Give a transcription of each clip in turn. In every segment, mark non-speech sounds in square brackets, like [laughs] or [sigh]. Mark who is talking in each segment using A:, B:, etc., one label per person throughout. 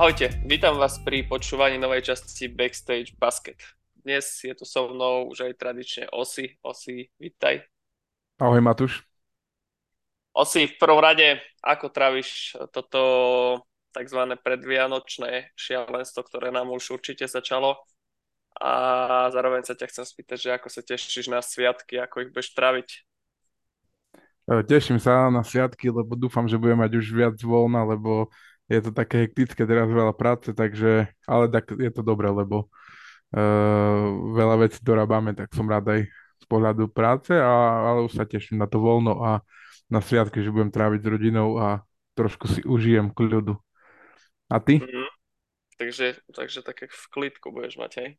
A: Ahojte, vítam vás pri počúvaní novej časti Backstage Basket. Dnes je tu so mnou už aj tradične Osi. Osi, vítaj.
B: Ahoj Matúš.
A: Osi, v prvom rade, ako tráviš toto tzv. predvianočné šialenstvo, ktoré nám už určite začalo? A zároveň sa ťa chcem spýtať, že ako sa tešíš na sviatky, ako ich budeš tráviť?
B: E, teším sa na sviatky, lebo dúfam, že budem mať už viac voľna, lebo je to také hektické, teraz veľa práce, takže, ale tak je to dobré, lebo uh, veľa vecí dorábame, tak som rád aj z pohľadu práce, a, ale už sa teším na to voľno a na sviatky, že budem tráviť s rodinou a trošku si užijem kľudu. A ty? Mm-hmm.
A: Takže, takže také v klidku budeš mať, hej?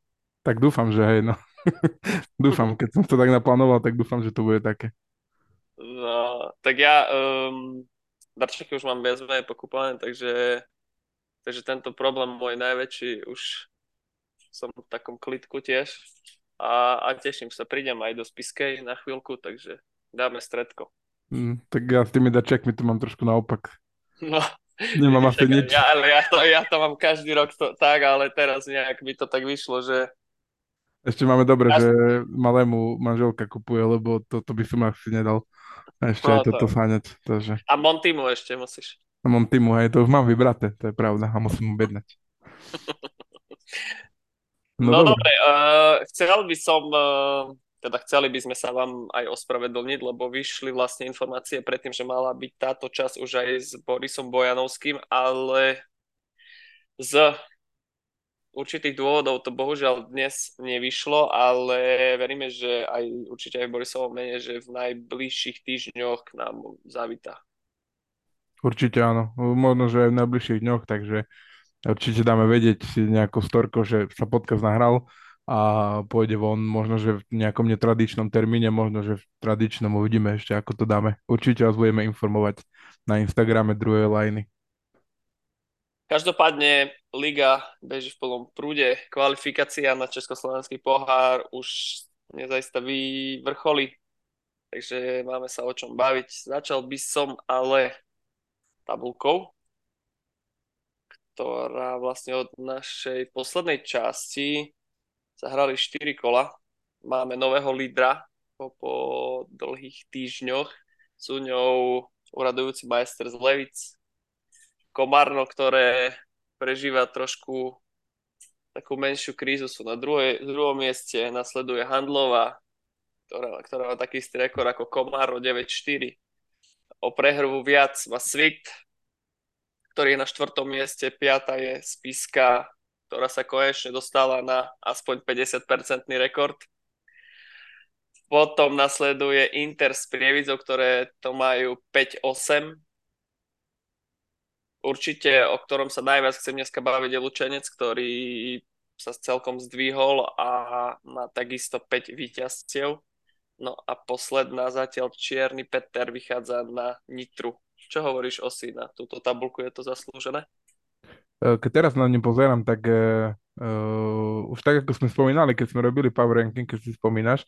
B: Tak dúfam, že hej, no. [laughs] dúfam, keď som to tak naplánoval, tak dúfam, že to bude také.
A: No, tak ja um, darčeky už mám viac menej pokúpané, takže, takže tento problém môj najväčší už som v takom klidku tiež a, a teším sa, prídem aj do Spiskej na chvíľku, takže dáme stredko.
B: Mm, tak ja s tými dačekmi to mám trošku naopak.
A: No,
B: Nemám asi nič.
A: Ja, ale ja, to, ja to mám každý rok to, tak, ale teraz nejak by to tak vyšlo, že
B: ešte máme dobre, ja... že malému manželka kupuje, lebo toto to by som asi nedal. A ešte no, aj toto to... fáňať. Takže...
A: A Montimu ešte musíš.
B: A Montimu, hej, to už mám vybraté, to je pravda, a musím mu bednať. [laughs]
A: No, no dobre, uh, chcel by som, uh, teda chceli by sme sa vám aj ospravedlniť, lebo vyšli vlastne informácie predtým, že mala byť táto časť už aj s Borisom Bojanovským, ale z určitých dôvodov to bohužiaľ dnes nevyšlo, ale veríme, že aj určite aj v Borisovom mene, že v najbližších týždňoch k nám zavita.
B: Určite áno, možno, že aj v najbližších dňoch, takže určite dáme vedieť si nejakou storko, že sa podcast nahral a pôjde von, možno, že v nejakom netradičnom termíne, možno, že v tradičnom uvidíme ešte, ako to dáme. Určite vás budeme informovať na Instagrame druhej lajny.
A: Každopádne liga beží v plnom prúde. Kvalifikácia na Československý pohár už nezajstaví vrcholy, takže máme sa o čom baviť. Začal by som ale tabulkou, ktorá vlastne od našej poslednej časti zahrali 4 kola. Máme nového lídra po, po dlhých týždňoch. Sú ňou uradujúci majster z Levic, Komárno, ktoré prežíva trošku takú menšiu krízu, sú na druhej, druhom mieste, nasleduje Handlova, ktorá, ktorá má taký istý rekord ako Komárno 9-4. O prehru viac má Svit, ktorý je na štvrtom mieste, piata je Spiska, ktorá sa konečne dostala na aspoň 50-percentný rekord. Potom nasleduje Inter s Prievizou, ktoré to majú 5-8 určite, o ktorom sa najviac chcem dneska baviť, je Lučenec, ktorý sa celkom zdvihol a má takisto 5 víťazstiev. No a posledná zatiaľ Čierny Peter vychádza na Nitru. Čo hovoríš o si na túto tabulku? Je to zaslúžené?
B: E, keď teraz na ňu pozerám, tak uh, už tak, ako sme spomínali, keď sme robili power ranking, keď si spomínaš,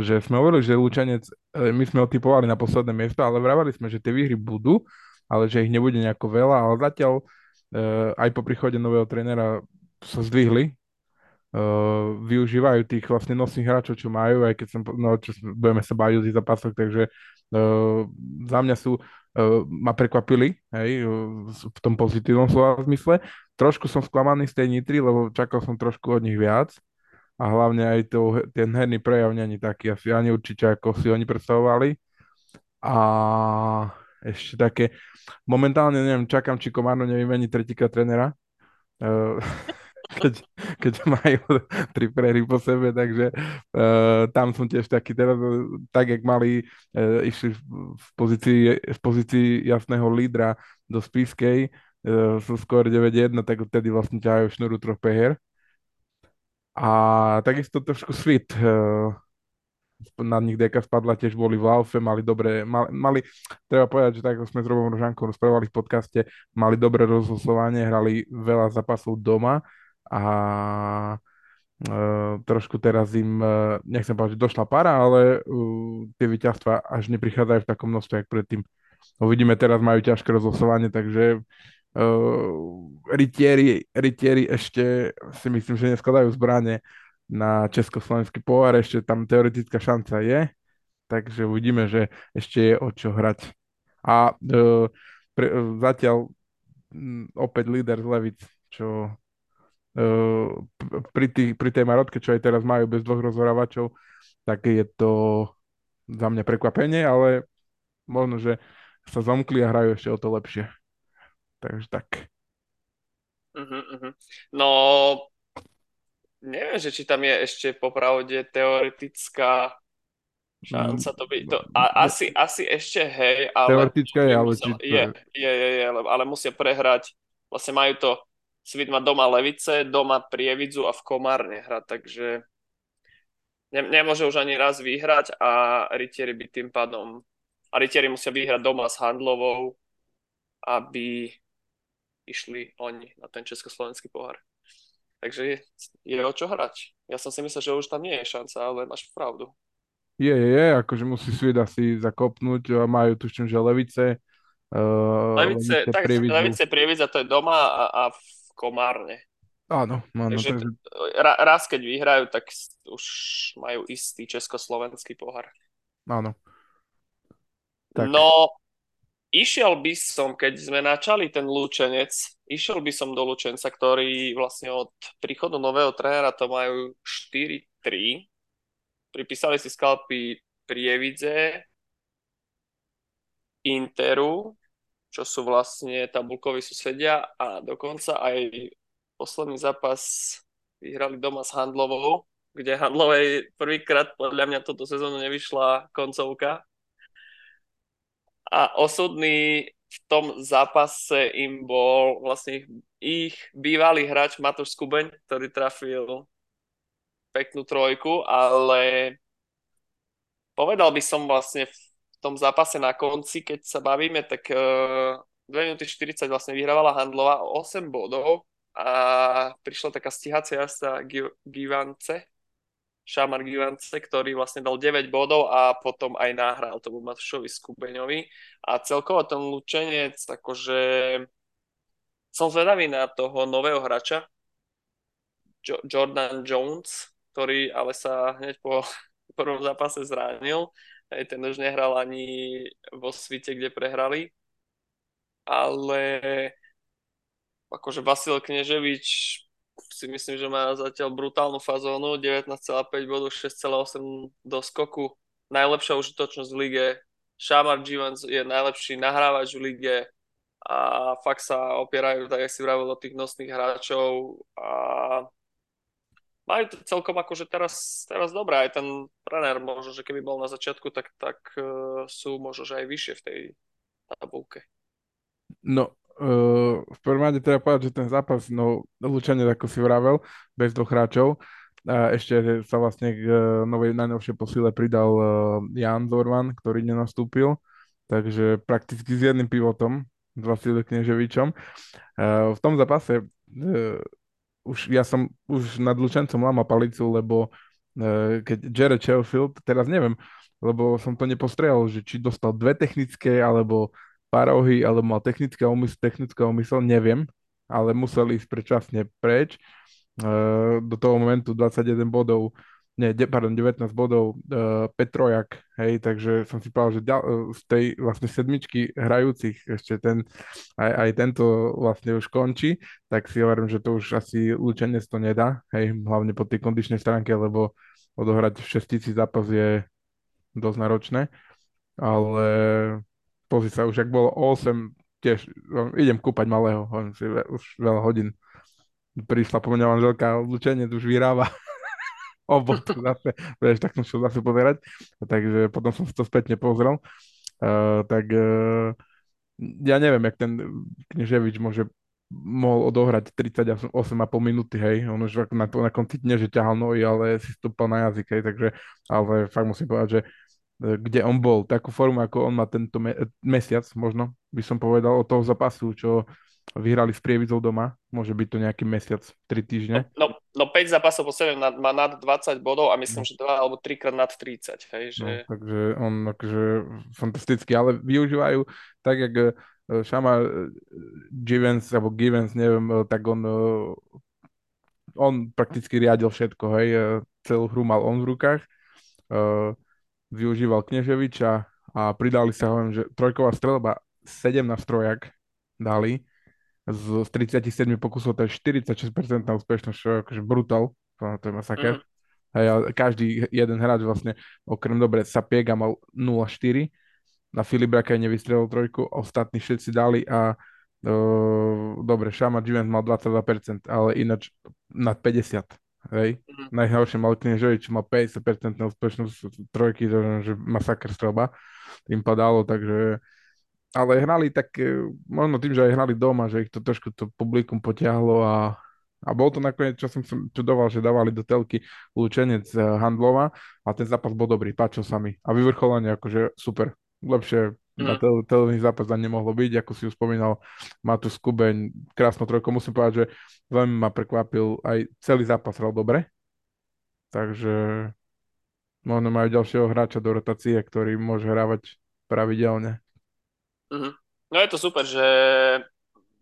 B: že sme hovorili, že Lučanec, my sme ho na posledné miesto, ale vravali sme, že tie výhry budú, ale že ich nebude nejako veľa, ale zatiaľ uh, aj po príchode nového trénera sa zdvihli, uh, využívajú tých vlastne nosných hráčov, čo majú, aj keď som, no, čo budeme sa baviť o tých zápasoch, takže uh, za mňa sú, uh, ma prekvapili, hej, v tom pozitívnom slova zmysle. Trošku som sklamaný z tej Nitry, lebo čakal som trošku od nich viac a hlavne aj to, ten herný prejav není taký asi ani určite, ako si oni predstavovali. A ešte také, momentálne neviem, čakám, či Komárno nevymení tretíka trenera, uh, [laughs] keď, keď majú [laughs] tri prehry po sebe, takže uh, tam som tiež taký teraz, tak jak mali, uh, išli v pozícii, v pozícii jasného lídra do Spiskej, uh, sú skôr 9-1, tak vtedy vlastne ťahajú šnuru troch preher. A takisto trošku svit. Uh, na nich deka spadla, tiež boli v laufe, mali dobre, mali, mali treba povedať, že tak ako sme s Robom Rožankom rozprávali v podcaste, mali dobré rozhlasovanie, hrali veľa zápasov doma a Uh, trošku teraz im, uh, nechcem povedať, že došla para, ale uh, tie víťazstva až neprichádzajú v takom množstve, ako predtým. Uvidíme, teraz majú ťažké rozhlasovanie, takže Uh, rytieri, rytieri ešte si myslím, že neskladajú zbranie na československý pohár, ešte tam teoretická šanca je, takže uvidíme, že ešte je o čo hrať. A uh, pre, uh, zatiaľ um, opäť líder z Levic, čo uh, pri, tých, pri tej Marotke, čo aj teraz majú bez dvoch rozhorávačov, tak je to za mňa prekvapenie, ale možno, že sa zomkli a hrajú ešte o to lepšie. Takže tak.
A: Uh-huh, uh-huh. No, neviem, že či tam je ešte popravde teoretická šanca to by... To, a, asi, asi ešte hej, ale...
B: Teoretická je, ale...
A: Musel, je, je, je, je, ale musia prehrať. Vlastne majú to... Svit má doma Levice, doma Prievidzu a v Komárne hrať, takže ne, nemôže už ani raz vyhrať a Rytieri by tým pádom a Rytieri musia vyhrať doma s Handlovou, aby išli oni na ten československý pohár. Takže je, je o čo hrať. Ja som si myslel, že už tam nie je šanca, ale máš pravdu.
B: Je, je, je, akože musí Svid asi zakopnúť, majú tuším, že Levice.
A: Uh, Levice, tak, prievidzu. Levice Prievidza to je doma a, a v Komárne.
B: Áno, áno.
A: Takže takže... raz, keď vyhrajú, tak už majú istý československý pohár.
B: Áno.
A: Tak. No, išiel by som, keď sme načali ten Lučenec, išiel by som do Lučenca, ktorý vlastne od príchodu nového trénera to majú 4-3. Pripísali si skalpy Prievidze, Interu, čo sú vlastne tabulkoví susedia a dokonca aj posledný zápas vyhrali doma s Handlovou, kde Handlovej prvýkrát podľa mňa toto sezónu nevyšla koncovka, a osudný v tom zápase im bol vlastne ich, bývalý hráč Matúš Skubeň, ktorý trafil peknú trojku, ale povedal by som vlastne v tom zápase na konci, keď sa bavíme, tak uh, 2 minúty 40 vlastne vyhrávala Handlova o 8 bodov a prišla taká stíhacia jazda Givance, Šamar Givance, ktorý vlastne dal 9 bodov a potom aj nahral tomu Matúšovi Skubeňovi. A celkovo ten Lučenec, akože som zvedavý na toho nového hráča, jo- Jordan Jones, ktorý ale sa hneď po [laughs] prvom zápase zranil. Aj ten už nehral ani vo svite, kde prehrali. Ale akože Vasil Kneževič si myslím, že má zatiaľ brutálnu fazónu, 19,5 bodov, 6,8 do skoku, najlepšia užitočnosť v lige, Shamar Givens je najlepší nahrávač v lige a fakt sa opierajú, tak si vravil, o tých nosných hráčov a majú to celkom akože teraz, teraz dobré, aj ten trenér možno, že keby bol na začiatku, tak, tak uh, sú možno, že aj vyššie v tej tabulke.
B: No, uh, v prvom rade treba povedať, že ten zápas, no Lučanec, ako si vravel, bez dvoch hráčov, a ešte sa vlastne k uh, novej najnovšej posile pridal uh, Jan Zorvan, ktorý nenastúpil, takže prakticky s jedným pivotom, s Vasilom Kneževičom. V tom zápase už ja som už nad Lučencom lámal palicu, lebo keď Jared Sheffield, teraz neviem, lebo som to nepostrehal, že či dostal dve technické, alebo parohy, alebo mal technické úmysl, technické úmysl, neviem, ale musel ísť predčasne preč. Uh, do toho momentu 21 bodov, nie, de, pardon, 19 bodov uh, Petrojak, hej, takže som si povedal, že ďal, z tej vlastne sedmičky hrajúcich ešte ten, aj, aj tento vlastne už končí, tak si hovorím, že to už asi Lučenec to nedá, hej, hlavne po tej kondičnej stránke, lebo odohrať v šestici zápas je dosť náročné, ale pozri sa, už ak bolo 8, tiež idem kúpať malého, hovorím si, už veľa hodín. Prišla po mňa manželka, odlučenie už vyrába [laughs] obod zase, vieš, tak som šiel zase pozerať, takže potom som si to spätne pozrel. Uh, tak uh, ja neviem, jak ten Kneževič môže mohol odohrať 38,5 minúty, hej, on už na, na konci dne, že ťahal nohy, ale si stúpal na jazyk, hej, takže, ale fakt musím povedať, že kde on bol, takú formu, ako on má tento me- mesiac, možno by som povedal, od toho zápasu, čo vyhrali s Prievizou doma, môže byť to nejaký mesiac, 3 týždne.
A: No, no, no 5 zápasov po sebe má nad 20 bodov a myslím, no. že 2 alebo 3 krát nad 30. Hej, že...
B: no, takže on akože fantasticky, ale využívajú tak, jak Šama Givens, alebo Givens, neviem, tak on, on prakticky riadil všetko, hej, celú hru mal on v rukách, využíval Kneževiča a pridali sa, hovorím, že trojková strelba 7 na strojak dali, z, z 37 pokusov, to je 46% úspešnosť, čo je akože brutál, to, je masaker. Mm. Hej, a každý jeden hráč vlastne, okrem dobre, Sapiega mal 0-4, na Filibraka nevystrelil trojku, ostatní všetci dali a uh, dobre, Šama Givens mal 22%, ale ináč nad 50. Hej. Mm. Najhoršie mal Kniežovič, mal 50% úspešnosť trojky, že, masaker strelba tým padalo, takže ale hrali tak, e, možno tým, že aj hrali doma, že ich to trošku to publikum potiahlo a a bol to nakoniec, čo som čudoval, že dávali do telky Lučenec eh, Handlova a ten zápas bol dobrý, páčil sa mi. A vyvrcholenie akože super, lepšie mm. na tel- televízny zápas ani nemohlo byť, ako si už spomínal Matus Kubeň, krásno trojko. Musím povedať, že veľmi ma prekvapil, aj celý zápas hral dobre, takže možno majú ďalšieho hráča do rotácie, ktorý môže hrávať pravidelne.
A: Mm-hmm. No je to super, že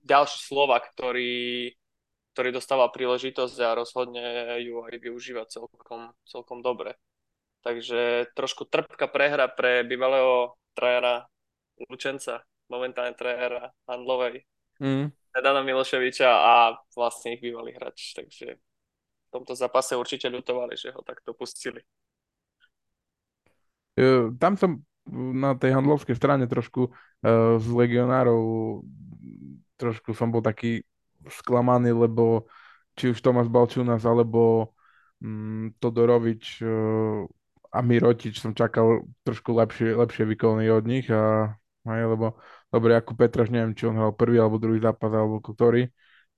A: ďalší Slovak, ktorý ktorý dostáva príležitosť a rozhodne ju aj využíva celkom, celkom dobre. Takže trošku trpká prehra pre bývalého trajera Lučenca, momentálne trajera Handlovej, mm. Dana Miloševiča a vlastne ich bývalý hráč. Takže v tomto zápase určite ľutovali, že ho takto pustili.
B: Tam som na tej handlovskej strane trošku uh, z legionárov trošku som bol taký sklamaný, lebo či už Tomáš Balčunas alebo mm, Todorovič uh, a Mirotič som čakal trošku lepšie, lepšie výkony od nich a aj, lebo dobre, ako Petraš, neviem, či on hral prvý alebo druhý zápas alebo ktorý,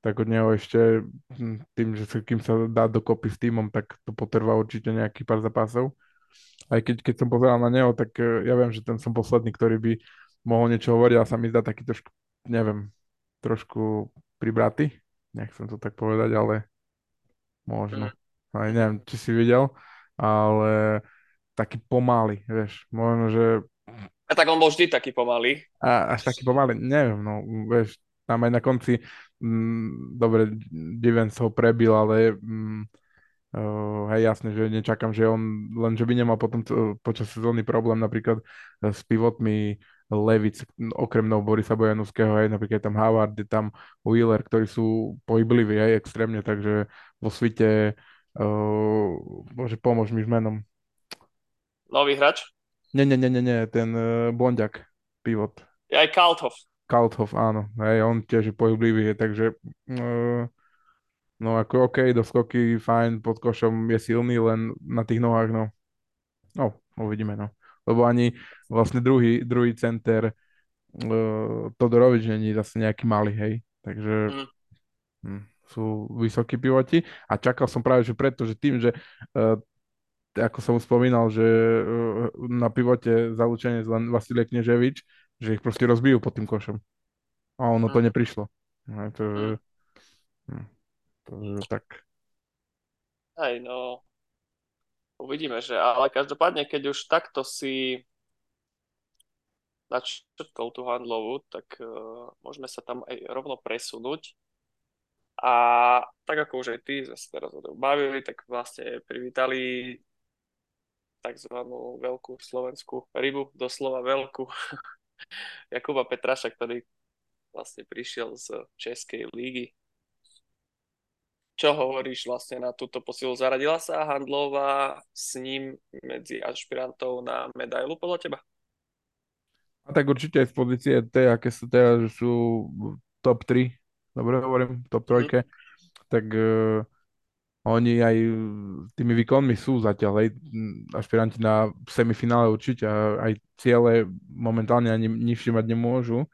B: tak od neho ešte hm, tým, že sa, kým sa dá dokopy s týmom, tak to potrvá určite nejaký pár zápasov. Aj keď, keď som pozeral na neho, tak uh, ja viem, že ten som posledný, ktorý by mohol niečo hovoriť, ale sa mi zdá taký trošku, neviem, trošku pribraty, nechcem to tak povedať, ale možno. Mm. Aj neviem, či si videl, ale taký pomalý, vieš, možno, že...
A: A tak on bol vždy taký pomalý.
B: A, až taký pomalý, neviem, no, vieš, tam aj na konci, mm, dobre, Divens ho prebil, ale mm, Uh, hej, jasne, že nečakám, že on, len že by nemal potom to, počas sezóny problém napríklad s pivotmi Levic, okrem no Borisa Bojanovského, aj napríklad tam Howard, je tam Wheeler, ktorí sú pohybliví aj extrémne, takže vo svite uh, bože, pomôž mi s menom.
A: Nový hráč?
B: Nie, nie, nie, nie, nie ten uh, Bondiak, pivot.
A: Je aj Kalthoff.
B: Kalthoff, áno, hej, on tiež je pohyblivý, takže uh, No ako OK, do skoky, fajn, pod košom je silný, len na tých nohách, no. No, uvidíme, no. Lebo ani vlastne druhý, druhý center uh, Todorovič není zase nejaký malý, hej. Takže mm. hm, sú vysokí pivoti a čakal som práve, že preto, že tým, že uh, ako som spomínal, že uh, na pivote zalúčenie len Vasilie Kneževič, že ich proste rozbijú pod tým košom. A ono to neprišlo. No, to, mm. hm. Takže tak.
A: Aj no, uvidíme, že ale každopádne, keď už takto si načrtol tú handlovú, tak uh, môžeme sa tam aj rovno presunúť. A tak ako už aj ty zase teraz o tom bavili, tak vlastne privítali takzvanú veľkú slovenskú rybu, doslova veľkú, [laughs] Jakuba Petraša, ktorý vlastne prišiel z Českej lígy čo hovoríš vlastne na túto posilu? Zaradila sa Handlová s ním medzi ašpirantov na medailu podľa teba?
B: A tak určite aj z pozície tej, aké sú teraz, sú top 3, dobre hovorím, top 3, mm. tak uh, oni aj tými výkonmi sú zatiaľ, aj ašpiranti na semifinále určite, aj ciele momentálne ani nižšie mať nemôžu.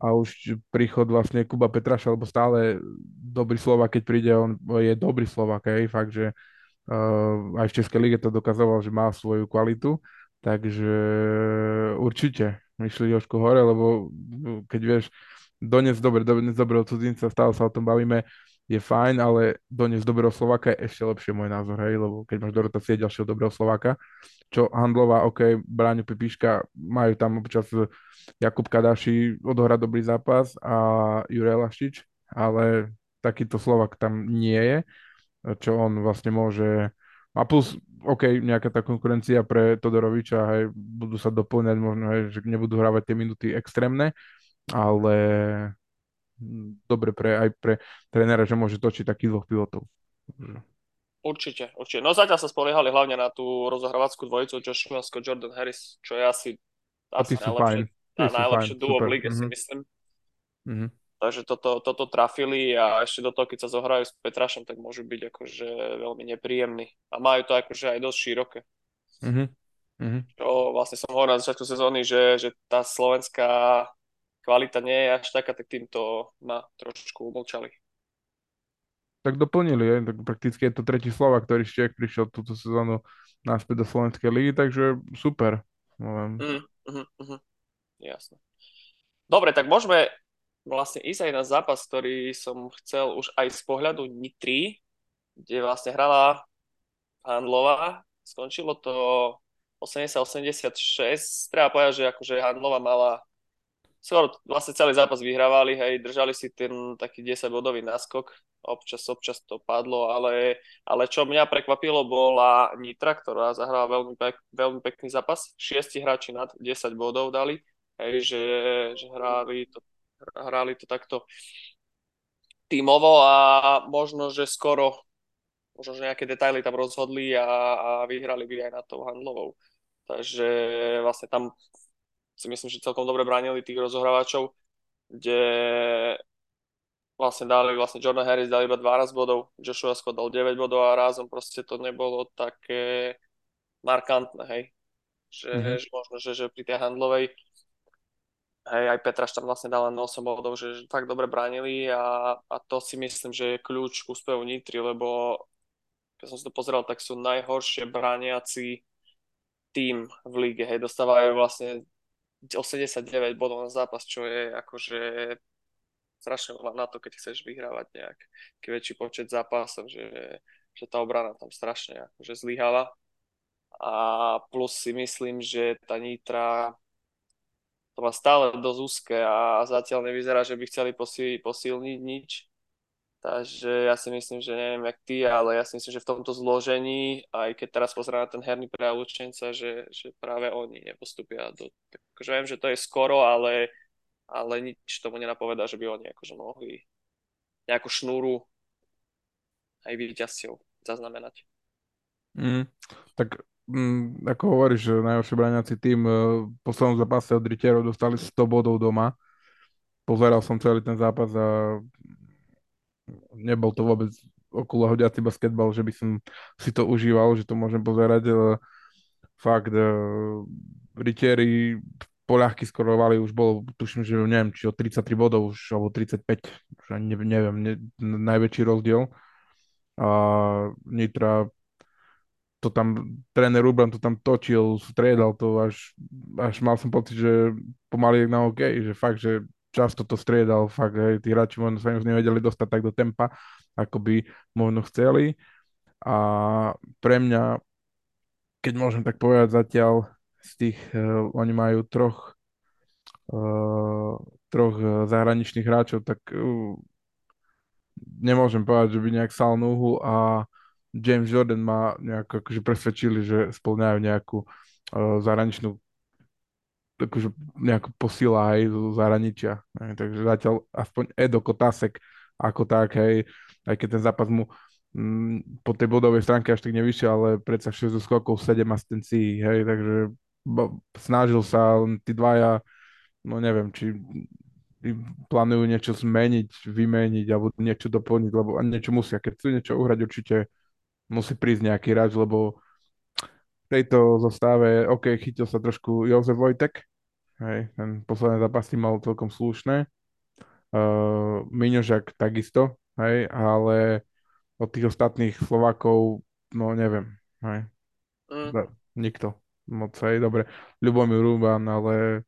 B: A už príchod vlastne Kuba Petraša, lebo stále dobrý Slovak, keď príde, on je dobrý Slovak, aj fakt, že uh, aj v Českej lige to dokazoval, že má svoju kvalitu, takže určite myšli trošku hore, lebo keď vieš, donies dobre, donies dobre od cudzinca, stále sa o tom bavíme, je fajn, ale doniesť dobrého Slováka je ešte lepšie môj názor, hej, lebo keď máš do rotácie ďalšieho dobrého Slováka, čo Handlová, OK, Bráňo Pipiška, majú tam občas Jakub Kadaši odohrať dobrý zápas a Juraj Laštič, ale takýto Slovak tam nie je, čo on vlastne môže. A plus, OK, nejaká tá konkurencia pre Todoroviča, hej, budú sa doplňať, možno, hej, že nebudú hrávať tie minuty extrémne, ale dobre pre, aj pre trénera, že môže točiť takých dvoch pilotov.
A: Určite, určite. No zatiaľ sa spoliehali hlavne na tú rozohrávackú dvojicu Joshua Scott Jordan Harris, čo je asi, asi najlepšie, tá najlepšie duo v lige, mm-hmm. si mhm. myslím. Mm-hmm. Takže toto, toto trafili a ešte do toho, keď sa zohrajú s Petrašom, tak môžu byť akože veľmi nepríjemní. A majú to akože aj dosť široké. Mm-hmm. Mm-hmm. Čo vlastne som hovoril na začiatku sezóny, že, že tá slovenská kvalita nie je až taká, tak týmto ma trošku umlčali.
B: Tak doplnili, je, tak prakticky je to tretí slova, ktorý ešte prišiel túto sezónu naspäť do Slovenskej ligy, takže super. Mm, mm,
A: mm, jasne. Dobre, tak môžeme vlastne ísť aj na zápas, ktorý som chcel už aj z pohľadu Nitry, kde vlastne hrala Handlova. Skončilo to 80-86. Treba povedať, že akože Handlova mala skoro vlastne celý zápas vyhrávali, hej, držali si ten taký 10-bodový náskok, občas, občas to padlo, ale, ale čo mňa prekvapilo bola Nitra, ktorá zahrala veľmi, pek, veľmi pekný zápas. Šiesti hráči nad 10 bodov dali, hej, že, že hrali, to, hrali to takto tímovo a možno, že skoro možno, že nejaké detaily tam rozhodli a, a vyhrali by aj nad tou handlovou. Takže vlastne tam si myslím, že celkom dobre bránili tých rozohrávačov, kde vlastne dali, vlastne Jordan Harris dal iba 12 bodov, Joshua Scott dal 9 bodov a rázom proste to nebolo také markantné, hej. Že, mm-hmm. že možno, že, že pri tej handlovej hej, aj Petraš tam vlastne dal len 8 bodov, že, že fakt dobre bránili a, a to si myslím, že je kľúč k úspevu Nitry, lebo keď som si to pozeral, tak sú najhoršie brániaci tým v líge, hej, dostávajú vlastne 89 bodov na zápas, čo je akože strašne veľa na to, keď chceš vyhrávať nejak väčší počet zápasov, že, že tá obrana tam strašne akože zlyhala. A plus si myslím, že tá Nitra to má stále dosť úzke a zatiaľ nevyzerá, že by chceli posilniť nič. Takže ja si myslím, že neviem jak ty, ale ja si myslím, že v tomto zložení, aj keď teraz pozerám ten herný prejav Lučenca, že, že práve oni nepostupia do... Takže viem, že to je skoro, ale, ale nič tomu nenapovedá, že by oni akože mohli nejakú šnúru aj víťazstiev zaznamenať.
B: Mm, tak mm, ako hovoríš, že najhorší braniaci tým e, v poslednom zápase od Ritierov dostali 100 bodov doma. Pozeral som celý ten zápas a nebol to vôbec okolo hodiaci basketbal, že by som si to užíval, že to môžem pozerať. Fakt, uh, Ritieri poľahky skorovali, už bolo, tuším, že neviem, či o 33 bodov už, alebo 35, už ani neviem, ne, najväčší rozdiel. A Nitra to tam, tréner Rubran to tam točil, striedal to, až, až mal som pocit, že pomaly na OK, že fakt, že často to striedal, fakt, hej, tí hráči možno sa nevedeli dostať tak do tempa, ako by možno chceli. A pre mňa, keď môžem tak povedať zatiaľ, z tých, uh, oni majú troch, uh, troch zahraničných hráčov, tak uh, nemôžem povedať, že by nejak sal nuhu a James Jordan ma nejak akože presvedčili, že splňajú nejakú uh, zahraničnú akože nejako posila aj zo zahraničia. Hej, takže zatiaľ aspoň Edo Kotasek ako tak, hej, aj keď ten zápas mu mm, po tej bodovej stránke až tak nevyšiel, ale predsa 6 skokov, 7 asistencií, hej, takže bo, snažil sa, len tí dvaja, no neviem, či plánujú niečo zmeniť, vymeniť alebo niečo doplniť, lebo niečo musia. Keď chcú niečo uhrať, určite musí prísť nejaký hráč, lebo v tejto zostave, OK, chytil sa trošku Jozef Vojtek, Hej, ten posledné zápasy mal celkom slušné. Uh, Miňožak takisto, hej, ale od tých ostatných Slovakov, no neviem, hej. Mm. Nikto moc, hej, dobre. Ľubomír Ruban, ale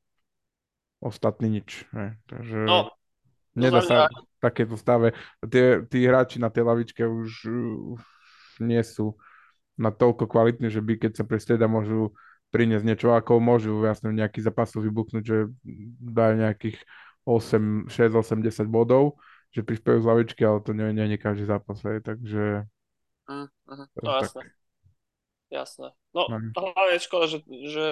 B: ostatný nič, hej. Takže no,
A: nedá, sa,
B: takéto stave. Tie, tí hráči na tej lavičke už, už nie sú na toľko kvalitní, že by keď sa prestrieda môžu priniesť niečo, ako môžu jasne nejaký zápasov vybuchnúť, že dajú nejakých 8, 6, 8, 10 bodov, že prispievajú z lavičky, ale to nie, nie je každý zápas, hej, takže...
A: Mm, mm, no jasné. Jasné. No, no. hlavne je škoda, že, že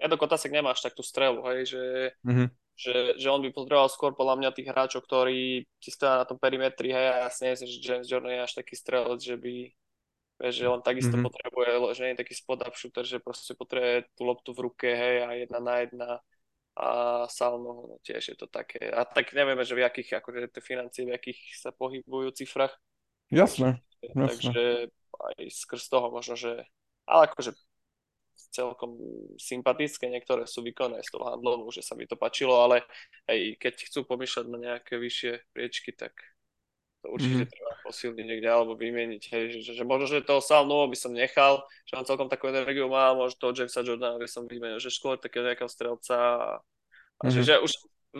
A: Edo Kotasek nemá až takú strelu, hej, že, mm-hmm. že, že on by potreboval skôr podľa mňa tých hráčov, ktorí ti stoja na tom perimetri, hej, a jasne že James Jordan je až taký strelec, že by Vieš, že on takisto mm-hmm. potrebuje, že nie je taký spot up shooter, že proste potrebuje tú loptu v ruke, hej, a jedna na jedna a Salmo no, tiež je to také. A tak nevieme, že v akých, akože tie financie, v akých sa pohybujú cifrach.
B: Jasné,
A: takže, jasné. Takže aj skrz toho možno, že ale akože celkom sympatické, niektoré sú výkonné z toho handlovu, že sa mi to páčilo, ale aj keď chcú pomýšľať na nejaké vyššie priečky, tak to určite mm-hmm. treba posilniť niekde alebo vymeniť. Hej, že, že, možno, že toho Salnovo by som nechal, že on celkom takú energiu má, možno toho Jamesa Jordana by som vymenil, že skôr takého nejakého strelca a, mm-hmm. že, že už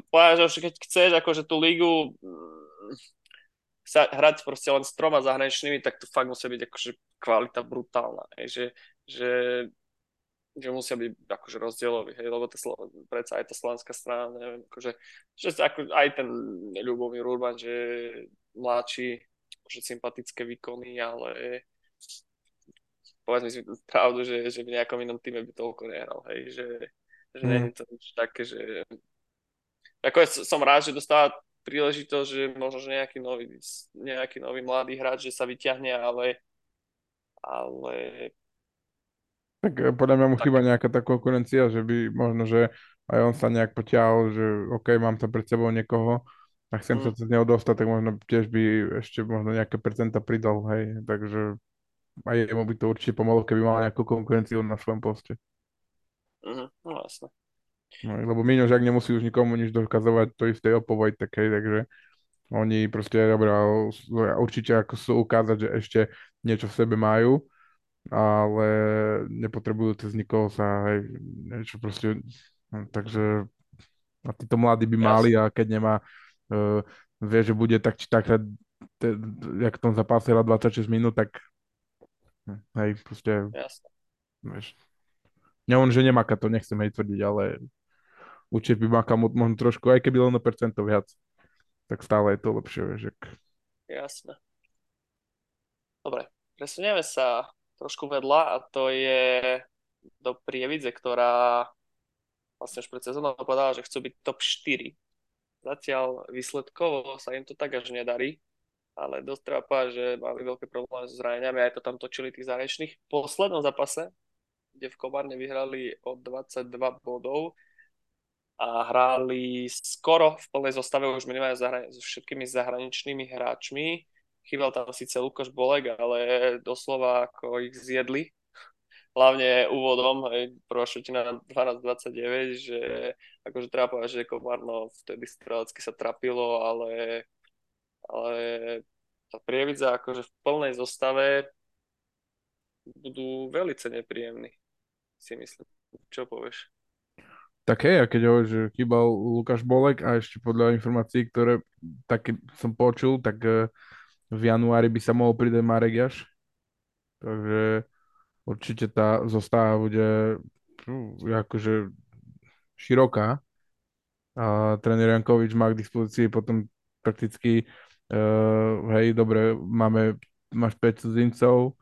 A: povedať, že už keď chceš akože tú lígu mm, sa hrať proste len s troma zahraničnými, tak to fakt musí byť akože kvalita brutálna. Hej, že, že že musia byť akože rozdieloví, hej, lebo to, predsa aj tá slovenská strana, neviem, akože, že ako, aj ten Ľubomír Urban, že mladší, že sympatické výkony, ale povedzme si pravdu, že, že v nejakom inom týme by toľko nehral, hej, že, že mm. nie je to nič také, že ako ja som rád, že dostáva príležitosť, že možno, že nejaký nový, nejaký nový mladý hráč, že sa vyťahne, ale ale
B: tak eh, podľa mňa mu tak. chýba nejaká tá konkurencia, že by možno, že aj on sa nejak potiahol, že OK, mám tam pred sebou niekoho a chcem mm. sa z neho dostať, tak možno tiež by ešte možno nejaké percenta pridal, hej, takže aj jemu by to určite pomohlo, keby mal nejakú konkurenciu na svojom poste.
A: Mm, no jasne.
B: No, lebo Míňo, že ak nemusí už nikomu nič dokazovať, to isté opovoj, tak hej, takže oni proste, dobré, určite ako sú ukázať, že ešte niečo v sebe majú, ale nepotrebujú cez nikoho sa, hej, niečo proste, no, takže a títo mladí by mali a keď nemá, vie, že bude tak či tak jak v tom zápase 26 minút, tak hm, hej, proste,
A: Jasne.
B: vieš, ne on, že nemáka to, nechcem aj tvrdiť, ale určite by makal možno trošku, aj keby len o percento viac, tak stále je to lepšie, vieš, jak...
A: Jasné. Dobre, presunieme sa trošku vedľa a to je do Prievidze, ktorá vlastne už pred sezónou povedala, že chcú byť top 4. Zatiaľ výsledkovo sa im to tak až nedarí, ale dosť treba povedať, že mali veľké problémy so zraneniami, aj to tam točili tých zahraničných. V poslednom zápase, kde v Komárne vyhrali o 22 bodov a hrali skoro v plnej zostave už minimálne so všetkými zahraničnými hráčmi, Chýbal tam síce Lukáš Bolek, ale doslova ako ich zjedli. Hlavne úvodom, aj prvá šutina 12-29, že akože treba povedať, že Komárno vtedy strelecky sa trapilo, ale, ale tá prievidza akože v plnej zostave budú veľmi nepríjemní, si myslím. Čo povieš?
B: Tak hej, a keď hovoríš, že chýbal Lukáš Bolek a ešte podľa informácií, ktoré tak som počul, tak uh, v januári by sa mohol pridať Marek Jaš. Takže určite tá zostava bude akože široká. A tréner Jankovič má k dispozícii potom prakticky uh, hej, dobre, máme, máš 5 cudzincov,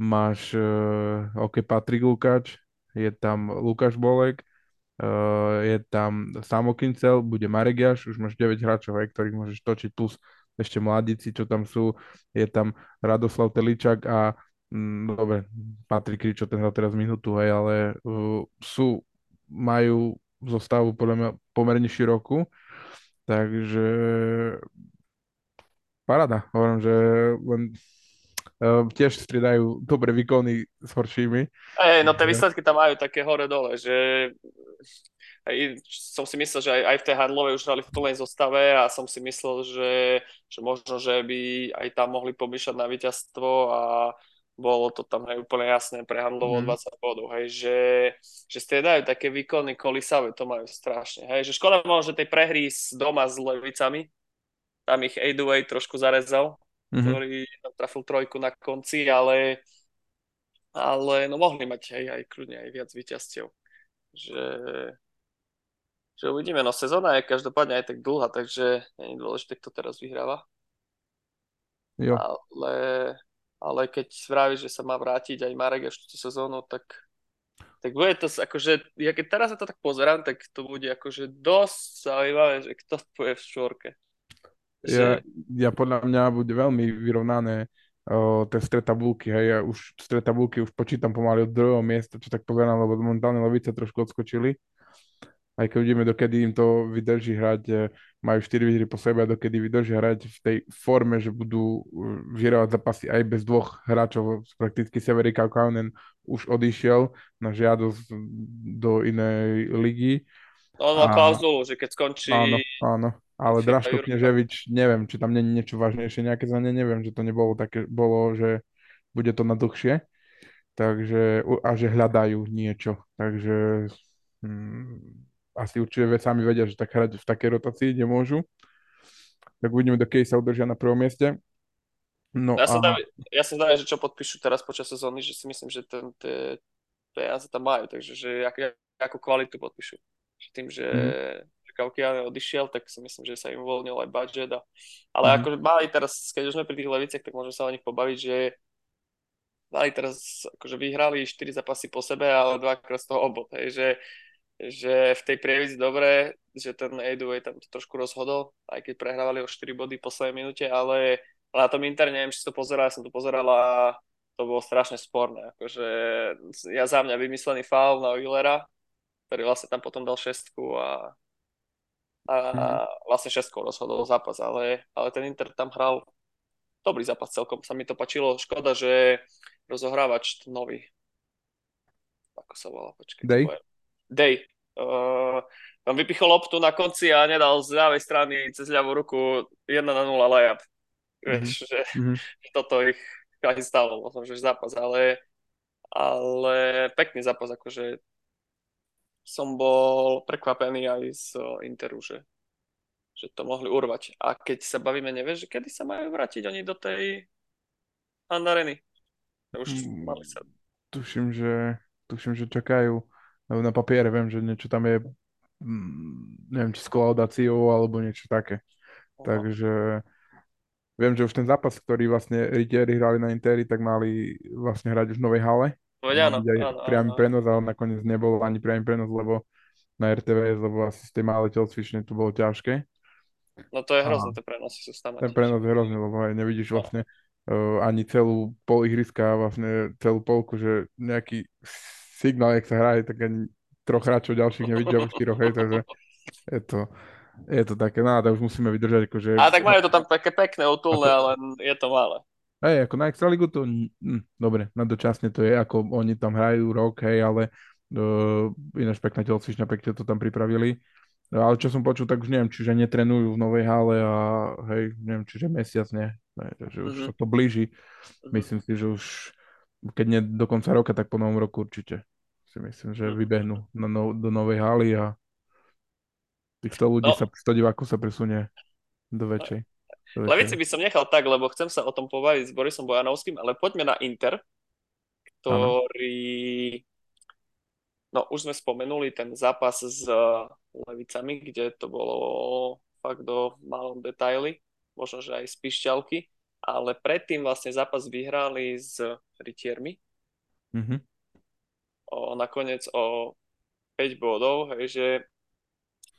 B: máš uh, OK Patrik Lukáč, je tam Lukáš Bolek, uh, je tam Samo Kincel, bude Marek Jaš, už máš 9 hráčov, hej, ktorých môžeš točiť, plus ešte mladíci, čo tam sú. Je tam Radoslav Teličak a dobre, Patrik Kričo, ten hral teraz minútu, hej, ale uh, sú, majú zostavu podľa mňa pomerne širokú, takže parada. Hovorím, že len uh, tiež striedajú dobre výkony s horšími.
A: Ej, no tie výsledky tam majú také hore-dole, že aj, som si myslel, že aj, aj v tej handlovej už hrali v plnej zostave a som si myslel, že, že možno, že by aj tam mohli pomýšľať na víťazstvo a bolo to tam aj úplne jasné pre handlovo mm. 20 bodov, hej, že, že striedajú také výkony kolisavé, to majú strašne, hej, že škoda možno, že tej prehry s doma s Levicami, tam ich Aidway trošku zarezal,
B: Mhm.
A: ktorý tam trafil trojku na konci, ale, ale no mohli mať aj, aj kľudne aj viac víťazstiev. Že, že uvidíme, no sezóna je každopádne aj tak dlhá, takže nie je dôležité, kto teraz vyhráva.
B: Jo.
A: Ale, ale keď vravíš, že sa má vrátiť aj Marek ešte tú sezónu, tak, tak bude to akože, ja keď teraz sa to tak pozerám, tak to bude akože dosť zaujímavé, že kto bude v štvorke.
B: Ja, ja podľa mňa bude veľmi vyrovnané tie stred tabulky, hej, ja už stred tabulky už počítam pomaly od druhého miesta, čo tak pozerám, lebo momentálne Levice trošku odskočili. Aj keď uvidíme, dokedy im to vydrží hrať, e, majú 4 výhry po sebe a dokedy vydrží hrať v tej forme, že budú e, vyhrávať zápasy aj bez dvoch hráčov, prakticky Severi Kaukanen už odišiel na žiadosť do inej ligy.
A: no
B: A-
A: klauzulu, že keď skončí,
B: Áno, áno. Ale
A: Jurka.
B: Kneževič, neviem, či tam nie je niečo vážnejšie, nejaké za ne, neviem, že to nebolo také, bolo, že bude to na dlhšie. Takže, a že hľadajú niečo. Takže hm, asi určite sami vedia, že tak hrať v takej rotácii nemôžu. Tak uvidíme, do kedy sa udržia na prvom mieste. No
A: ja sa
B: a
A: dávam, ja sa dávam, že čo podpíšu teraz počas sezóny, že si myslím, že ten, tie peniaze tam majú, takže že jak, akú kvalitu podpíšu. Tým, že, že Kaukiane odišiel, tak si myslím, že sa im uvoľnil aj budget. A, ale
B: Mhm.
A: ako mali teraz, keď už sme pri tých leviciach, tak môžeme sa o nich pobaviť, že mali teraz, akože vyhrali 4 zápasy po sebe, ale dvakrát z toho obod. Hej, že, že v tej prievidzi dobre, že ten Aidway tam to trošku rozhodol, aj keď prehrávali o 4 body v poslednej minúte, ale na tom interne, neviem, či to pozeral, som to pozeral a to bolo strašne sporné. Akože ja za mňa vymyslený faul na Willera, ktorý vlastne tam potom dal šestku a, a
B: Mhm.
A: vlastne šestkou rozhodol zápas, ale, ale ten Inter tam hral dobrý zápas celkom, sa mi to pačilo. Škoda, že rozohrávač nový, ako sa volá, počkej.
B: Day?
A: poviem. Day. Uh, tam vypichol loptu na konci a nedal z ľavej strany cez ľavú ruku 1 na 0 layup. Vieš, že,
B: mhm.
A: že [laughs] toto ich aj stalo, možno, že zápas, ale, ale pekný zápas, akože som bol prekvapený aj z Interu, že, že to mohli urvať. A keď sa bavíme, nevieš, že kedy sa majú vrátiť oni do tej Andareny? Už
B: Mm.
A: mali sa.
B: tuším, že, tuším, že čakajú. Lebo na papiere viem, že niečo tam je, mm, neviem, či s kolaudáciou alebo niečo také.
A: No.
B: Takže viem, že už ten zápas, ktorý vlastne Ritieri hrali na Interi, tak mali vlastne hrať už v novej hale.
A: Veď áno, áno,
B: priamy
A: áno.
B: prenos, ale nakoniec nebol ani priamy prenos, lebo na RTVS, lebo asi z tej malej telcvične to bolo ťažké.
A: No to je hrozné, tie prenosy sú tam.
B: Ten prenos je hrozný, lebo aj nevidíš vlastne uh, ani celú pol ihriska, vlastne celú polku, že nejaký signál, jak sa hraje, tak ani troch hráčov ďalších nevidíš, alebo štyroch, hej, takže je to, je to také, no, tak už musíme vydržať, akože...
A: A tak majú to tam také pekné, utulné,
B: Ako-
A: ale je to malé.
B: Hej, ako na Extraligu to, hm, dobre, na dočasne to je, ako oni tam hrajú rok, hej, ale uh, ináč pekná telcvičňa, pekne to tam pripravili. No, ale čo som počul, tak už neviem, čiže netrenujú v novej hale a hej, neviem, čiže mesiac. Hej, takže už
A: Mhm.
B: sa to blíži.
A: Mhm.
B: Myslím si, že už keď nie do konca roka, tak po novom roku určite. Si myslím, že
A: Mhm.
B: vybehnú na no, do novej haly a tých 100 ľudí
A: No.
B: sa, 100 divákov sa presunie do väčšej. Do
A: Levici by som nechal tak, lebo chcem sa o tom pobaviť s Borisom Bojanovským, ale poďme na Inter, ktorý... No, už sme spomenuli ten zápas s uh, Levicami, kde to bolo fakt do malom detaily, možno, že aj z pišťalky, ale predtým vlastne zápas vyhrali s Rytiermi,
B: Mhm.
A: o, nakoniec o 5 bodov, hej, že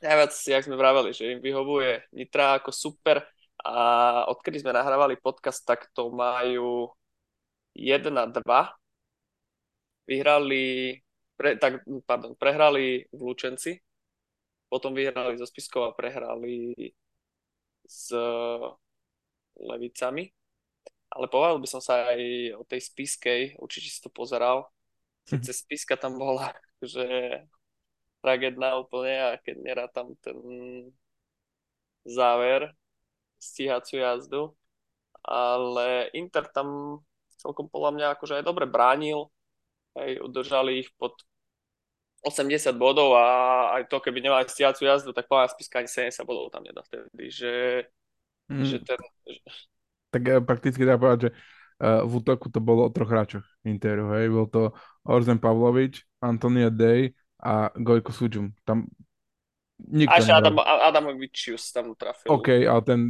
A: najviac, jak sme vraveli, že im vyhovuje Nitra ako super a odkedy sme nahrávali podcast, tak to majú 1-2. Vyhrali, pre, tak, pardon, prehrali v Lučenci, potom vyhrali zo Spiskov a prehrali s Levicami. Ale povedal by som sa aj o tej Spiskej, určite si to pozeral. Sice Spiska tam bola, [laughs] že tragédna úplne a keď nerátam ten záver, stíhaciu jazdu, ale Inter tam celkom podľa mňa akože aj dobre bránil, aj udržali ich pod 80 bodov a aj to, keby nemali stíhaciu jazdu, tak povedal Spiska ani 70 bodov tam nedá vtedy, že že
B: Mm,
A: ten,
B: tak eh, prakticky dá povedať, že eh, v útoku to bolo o troch hráčoch Interu, hej. Bol to Orzen Pavlovič, Antonio Day a Gojko Sudžum. Tam nikto
A: až. Adam, Adamovičius tam trafil.
B: OK, ale ten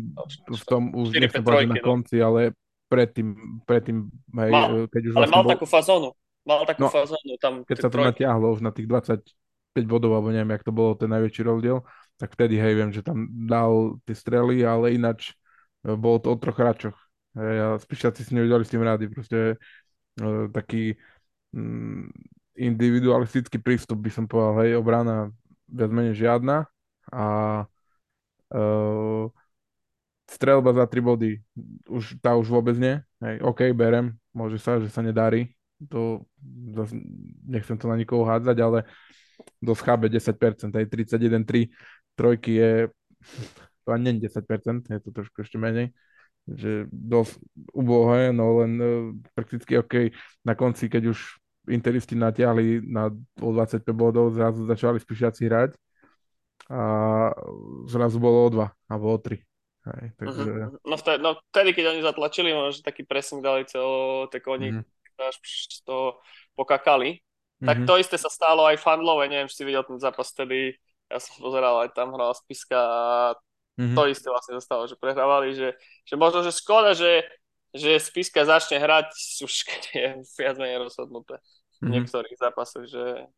B: v tom už
A: 4
B: nechcem povedať na
A: no.
B: konci, ale predtým, predtým hej,
A: Mal,
B: eh, keď už
A: ale
B: vlastne
A: mal
B: bol,
A: takú fazónu. Mal takú
B: No,
A: fazónu tam.
B: keď sa to
A: trojky.
B: natiahlo už na tých 25 bodov, alebo neviem, jak to bolo ten najväčší rozdiel, tak vtedy, hej, viem, že tam dal tie strely, ale ináč eh, bolo to o troch hráčoch. Hej, a spíš si dali s tým rádi, proste eh, taký mm, individualistický prístup by som povedal, hej, obrana viac menej žiadna a uh, strelba za 3 body, už, tá už vôbec nie. Hej, OK, berem, môže sa, že sa nedarí. To, nechcem to na nikoho hádzať, ale dosť chábe 10%, aj 31-3 trojky je to ani nie 10%, je to trošku ešte menej že dosť ubohé, no len uh, prakticky OK, na konci, keď už Interisti natiahli na o 25 bodov, zrazu začali spíšiaci hrať a zrazu bolo o 2 alebo o 3. Hej, takže...
A: Uh-huh. No, vtedy, no vtedy, keď oni zatlačili, možno, že taký pressing dali celo, tak oni
B: Mhm.
A: až to pokakali. Tak
B: Mhm.
A: to isté sa stalo aj v Handlove, neviem, či si videl ten zápas vtedy, ja som pozeral, aj tam hral Spiska a
B: Mhm.
A: to isté vlastne zostalo, že prehrávali, že, že možno, že škoda, že, že Spiska začne hrať už [laughs] keď je viac menej rozhodnuté v
B: Mhm.
A: niektorých zápasoch, že,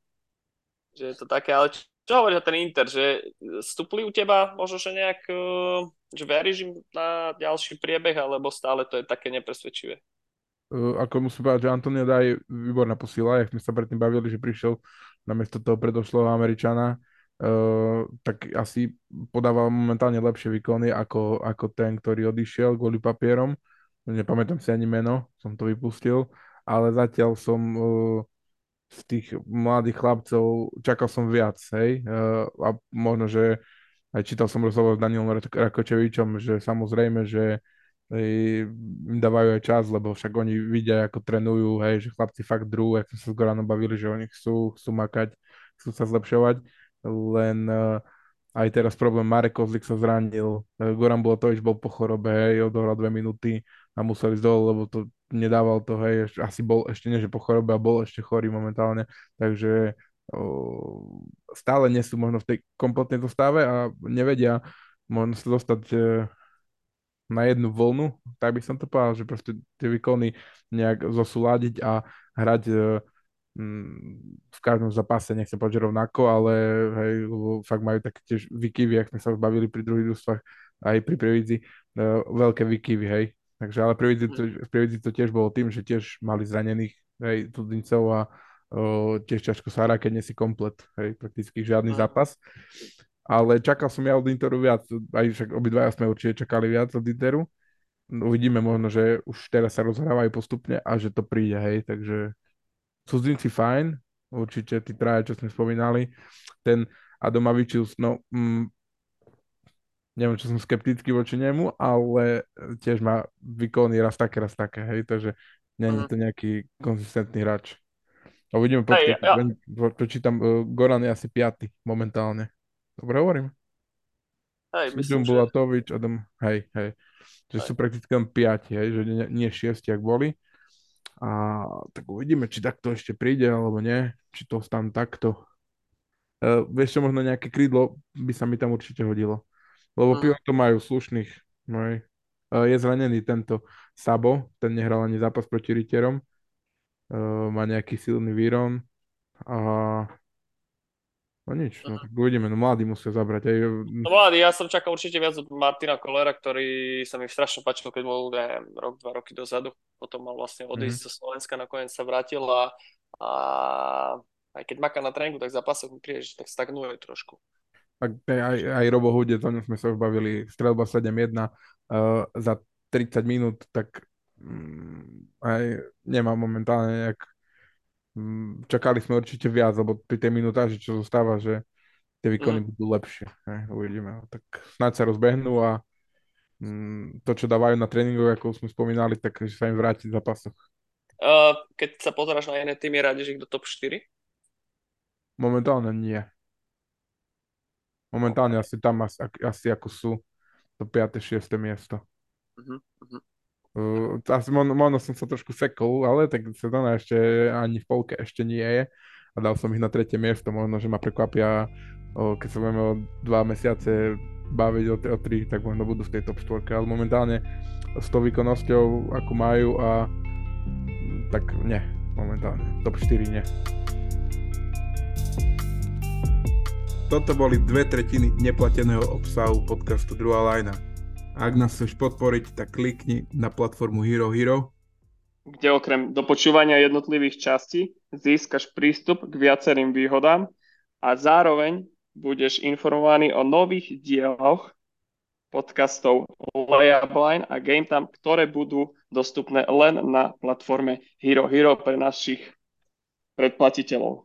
A: že je to také, ale čo, čo hovoríš o ten Inter, že vstupli u teba možno, že nejak, eh, že veríš im na ďalší priebeh, alebo stále to je také nepresvedčivé?
B: Uh, ako musím povedať, že Antonio dá je výborná posila, jak sme sa predtým bavili, že prišiel namiesto toho predošlého Američana, tak asi podával momentálne lepšie výkony ako, ako ten, ktorý odišiel kvôli papierom. Nepamätám si ani meno, som to vypustil, ale zatiaľ som uh, z tých mladých chlapcov čakal som viac, hej, uh, a možno, že aj čítal som rozhovor s Danielom Rakočevičom, že samozrejme, že hej, im dávajú aj čas, lebo však oni vidia, ako trénujú, hej, že chlapci fakt drú, sme sa s Goranom bavili, že oni chcú, chcú makať, chcú sa zlepšovať, len uh, aj teraz problém Marek Kozlik sa zranil, uh, Goran Bulatovič bol po chorobe, hej, odohral dve minúty a musel ísť dole, lebo to nedával to, hej, asi bol ešte nie, že po chorobe, a bol ešte chorý momentálne, takže uh, stále nie sú možno v tej kompletnej zostave a nevedia možno sa dostať uh, na jednu vlnu, tak by som to povedal, že proste tie výkony nejak zosúľadiť a hrať e, v každom zápase, nechcem povedať, že rovnako, ale hej, fakt majú také tiež výkyvy, ak sme sa bavili pri druhých družstvách, aj pri Previdzi, uh, veľké výkyvy, hej. Takže ale pri Previdzi to, to tiež bolo tým, že tiež mali zranených, hej, cudzincov a uh, tiež ťažko sa hrá, keď nie si komplet, hej, prakticky žiadny
A: Mm.
B: zápas. Ale čakal som ja od Interu viac, aj však obidvaja sme určite čakali viac od Interu. No, Uvidíme možno, že už teraz sa rozhrávajú postupne a že to príde, hej, takže cudzinci fajn, určite tí traja, čo sme spomínali. Ten Adomavičius, no, mm, neviem, čo som skeptický voči nemu, ale tiež má výkony raz také, raz také, hej, takže je
A: Mhm.
B: to nejaký konzistentný hráč. A uvidíme,
A: Hej,
B: počkaj,
A: ja-
B: počítam, uh, Goran je asi piaty momentálne. Dobre hovorím?
A: Hej, myslím, že...
B: Bulatovič, Adam, hej, hej. Že
A: Hej.
B: sú prakticky len piati, hej, že nie, nie šiesti, ak boli. A tak uvidíme, či takto ešte príde, alebo nie. Či to tam takto. Uh, vieš čo, možno nejaké krídlo by sa mi tam určite hodilo. Lebo mm. to majú slušných. No hej. Uh, je zranený tento Sabo, ten nehral ani zápas proti Riterom. Uh, má nejaký silný výron. A no nič, no tak uvidíme, no mladí musia zabrať. Aj,
A: No mladý, ja som čakal určite viac od Martina Kolera, ktorý sa mi strašne páčil, keď bol neviem, rok, dva roky dozadu. Potom mal vlastne odísť
B: Mhm.
A: zo Slovenska, nakoniec sa vrátil a, a aj keď maká na tréningu, tak zápasoch mi príde, tak stagnuje trošku.
B: Tak aj, aj Robo Hudec, o ňom sme sa už bavili, strelba 7-1 uh, za 30 minút, tak um, aj nemá momentálne nejak čakali sme určite viac, lebo pri tej minutáži, čo zostáva, že tie výkony
A: Mm.
B: budú lepšie. Ne? Uvidíme. Tak snáď sa rozbehnú a um, to, čo dávajú na tréningoch, ako sme spomínali, tak že sa im vráti v zápasoch.
A: Uh, keď sa pozeráš na iné týmy, radiš ich do top 4?
B: Momentálne nie. Momentálne asi tam asi, asi ako sú. to 5. 6. miesto.
A: Uh-huh, uh-huh.
B: Uh, asi možno, možno som sa trošku sekol, ale tak sezóna ešte ani v polke ešte nie je a dal som ich na tretie miesto, možno, že ma prekvapia, o, keď sa budeme o dva mesiace baviť o, o tri, tak možno budú v tej top 4, ale momentálne s tou výkonnosťou, ako majú a tak nie, momentálne, top 4 nie. Toto boli dve tretiny neplateného obsahu podcastu Druhá lajna. Ak nás chceš podporiť, tak klikni na platformu Hero Hero,
A: kde okrem dopočúvania jednotlivých častí získaš prístup k viacerým výhodám a zároveň budeš informovaný o nových dieloch podcastov Layup a Game Time, ktoré budú dostupné len na platforme Hero Hero pre našich predplatiteľov.